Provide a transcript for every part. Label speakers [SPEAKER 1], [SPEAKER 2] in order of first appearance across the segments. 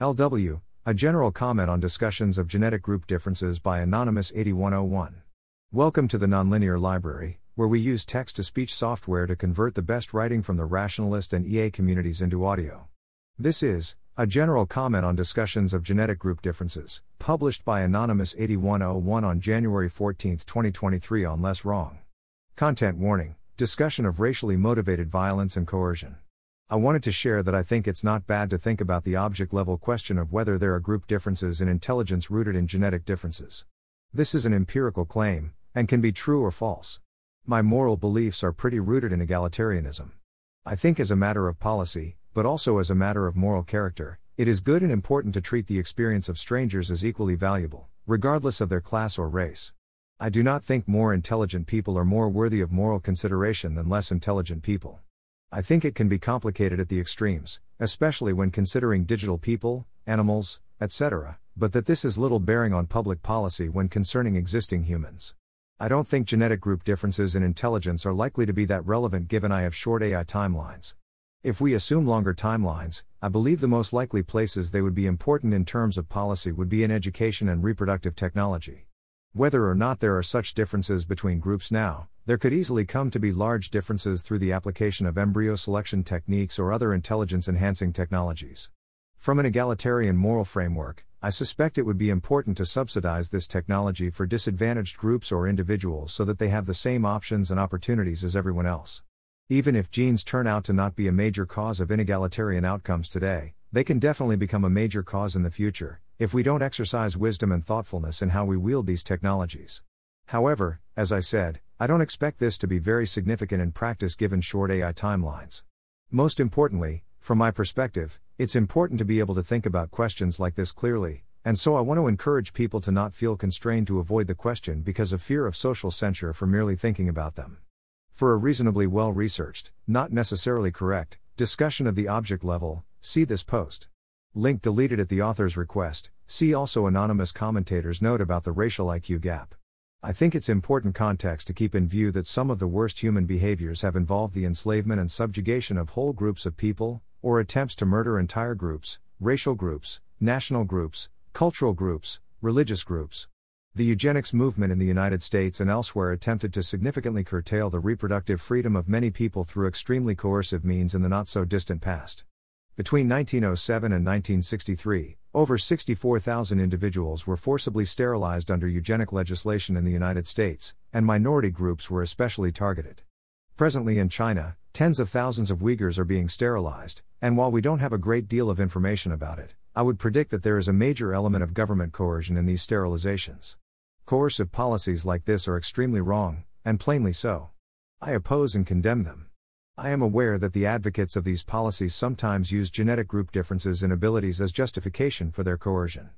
[SPEAKER 1] LW, a general comment on discussions of genetic group differences by Anonymous 8101. Welcome to the Nonlinear Library, where we use text to speech software to convert the best writing from the rationalist and EA communities into audio. This is a general comment on discussions of genetic group differences, published by Anonymous 8101 on January 14, 2023 on Less Wrong. Content warning discussion of racially motivated violence and coercion. I wanted to share that I think it's not bad to think about the object level question of whether there are group differences in intelligence rooted in genetic differences. This is an empirical claim, and can be true or false. My moral beliefs are pretty rooted in egalitarianism. I think, as a matter of policy, but also as a matter of moral character, it is good and important to treat the experience of strangers as equally valuable, regardless of their class or race. I do not think more intelligent people are more worthy of moral consideration than less intelligent people. I think it can be complicated at the extremes, especially when considering digital people, animals, etc., but that this has little bearing on public policy when concerning existing humans. I don't think genetic group differences in intelligence are likely to be that relevant given I have short AI timelines. If we assume longer timelines, I believe the most likely places they would be important in terms of policy would be in education and reproductive technology. Whether or not there are such differences between groups now, there could easily come to be large differences through the application of embryo selection techniques or other intelligence enhancing technologies. From an egalitarian moral framework, I suspect it would be important to subsidize this technology for disadvantaged groups or individuals so that they have the same options and opportunities as everyone else. Even if genes turn out to not be a major cause of inegalitarian outcomes today, they can definitely become a major cause in the future, if we don't exercise wisdom and thoughtfulness in how we wield these technologies. However, as I said, I don't expect this to be very significant in practice given short AI timelines. Most importantly, from my perspective, it's important to be able to think about questions like this clearly, and so I want to encourage people to not feel constrained to avoid the question because of fear of social censure for merely thinking about them. For a reasonably well researched, not necessarily correct, discussion of the object level, see this post. Link deleted at the author's request, see also anonymous commentators' note about the racial IQ gap. I think it's important context to keep in view that some of the worst human behaviors have involved the enslavement and subjugation of whole groups of people, or attempts to murder entire groups, racial groups, national groups, cultural groups, religious groups. The eugenics movement in the United States and elsewhere attempted to significantly curtail the reproductive freedom of many people through extremely coercive means in the not so distant past. Between 1907 and 1963, over 64,000 individuals were forcibly sterilized under eugenic legislation in the United States, and minority groups were especially targeted. Presently in China, tens of thousands of Uyghurs are being sterilized, and while we don't have a great deal of information about it, I would predict that there is a major element of government coercion in these sterilizations. Coercive policies like this are extremely wrong, and plainly so. I oppose and condemn them. I am aware that the advocates of these policies sometimes use genetic group differences in abilities as justification for their coercion.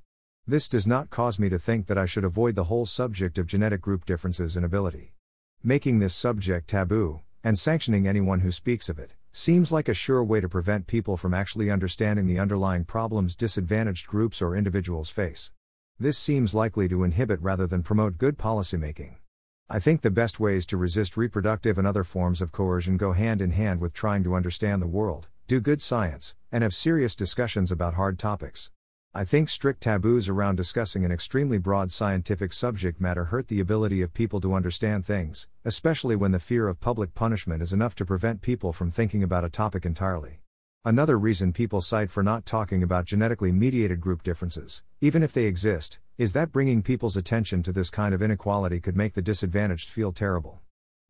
[SPEAKER 1] This does not cause me to think that I should avoid the whole subject of genetic group differences in ability. Making this subject taboo, and sanctioning anyone who speaks of it, seems like a sure way to prevent people from actually understanding the underlying problems disadvantaged groups or individuals face. This seems likely to inhibit rather than promote good policymaking. I think the best ways to resist reproductive and other forms of coercion go hand in hand with trying to understand the world, do good science, and have serious discussions about hard topics. I think strict taboos around discussing an extremely broad scientific subject matter hurt the ability of people to understand things, especially when the fear of public punishment is enough to prevent people from thinking about a topic entirely. Another reason people cite for not talking about genetically mediated group differences, even if they exist, is that bringing people's attention to this kind of inequality could make the disadvantaged feel terrible.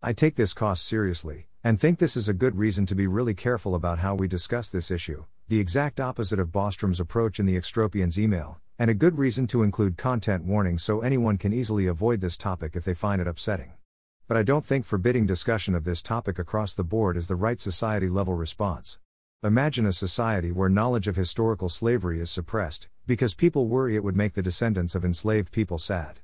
[SPEAKER 1] I take this cost seriously, and think this is a good reason to be really careful about how we discuss this issue, the exact opposite of Bostrom's approach in the Extropians email, and a good reason to include content warnings so anyone can easily avoid this topic if they find it upsetting. But I don't think forbidding discussion of this topic across the board is the right society level response. Imagine a society where knowledge of historical slavery is suppressed, because people worry it would make the descendants of enslaved people sad.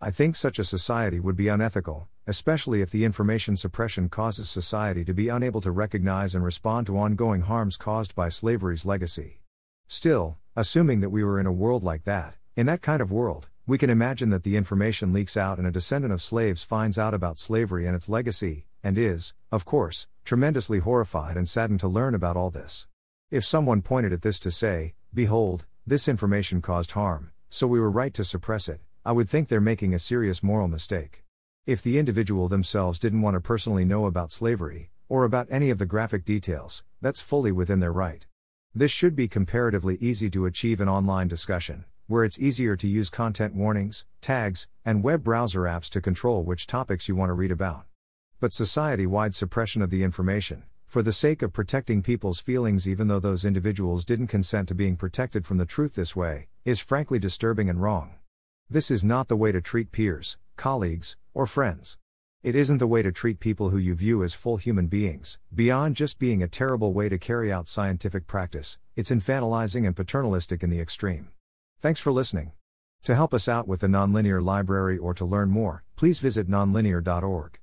[SPEAKER 1] I think such a society would be unethical, especially if the information suppression causes society to be unable to recognize and respond to ongoing harms caused by slavery's legacy. Still, assuming that we were in a world like that, in that kind of world, we can imagine that the information leaks out and a descendant of slaves finds out about slavery and its legacy, and is, of course, tremendously horrified and saddened to learn about all this. If someone pointed at this to say, Behold, this information caused harm, so we were right to suppress it, I would think they're making a serious moral mistake. If the individual themselves didn't want to personally know about slavery, or about any of the graphic details, that's fully within their right. This should be comparatively easy to achieve in online discussion, where it's easier to use content warnings, tags, and web browser apps to control which topics you want to read about. But society wide suppression of the information, for the sake of protecting people's feelings, even though those individuals didn't consent to being protected from the truth this way, is frankly disturbing and wrong. This is not the way to treat peers, colleagues, or friends. It isn't the way to treat people who you view as full human beings, beyond just being a terrible way to carry out scientific practice, it's infantilizing and paternalistic in the extreme. Thanks for listening. To help us out with the Nonlinear Library or to learn more, please visit nonlinear.org.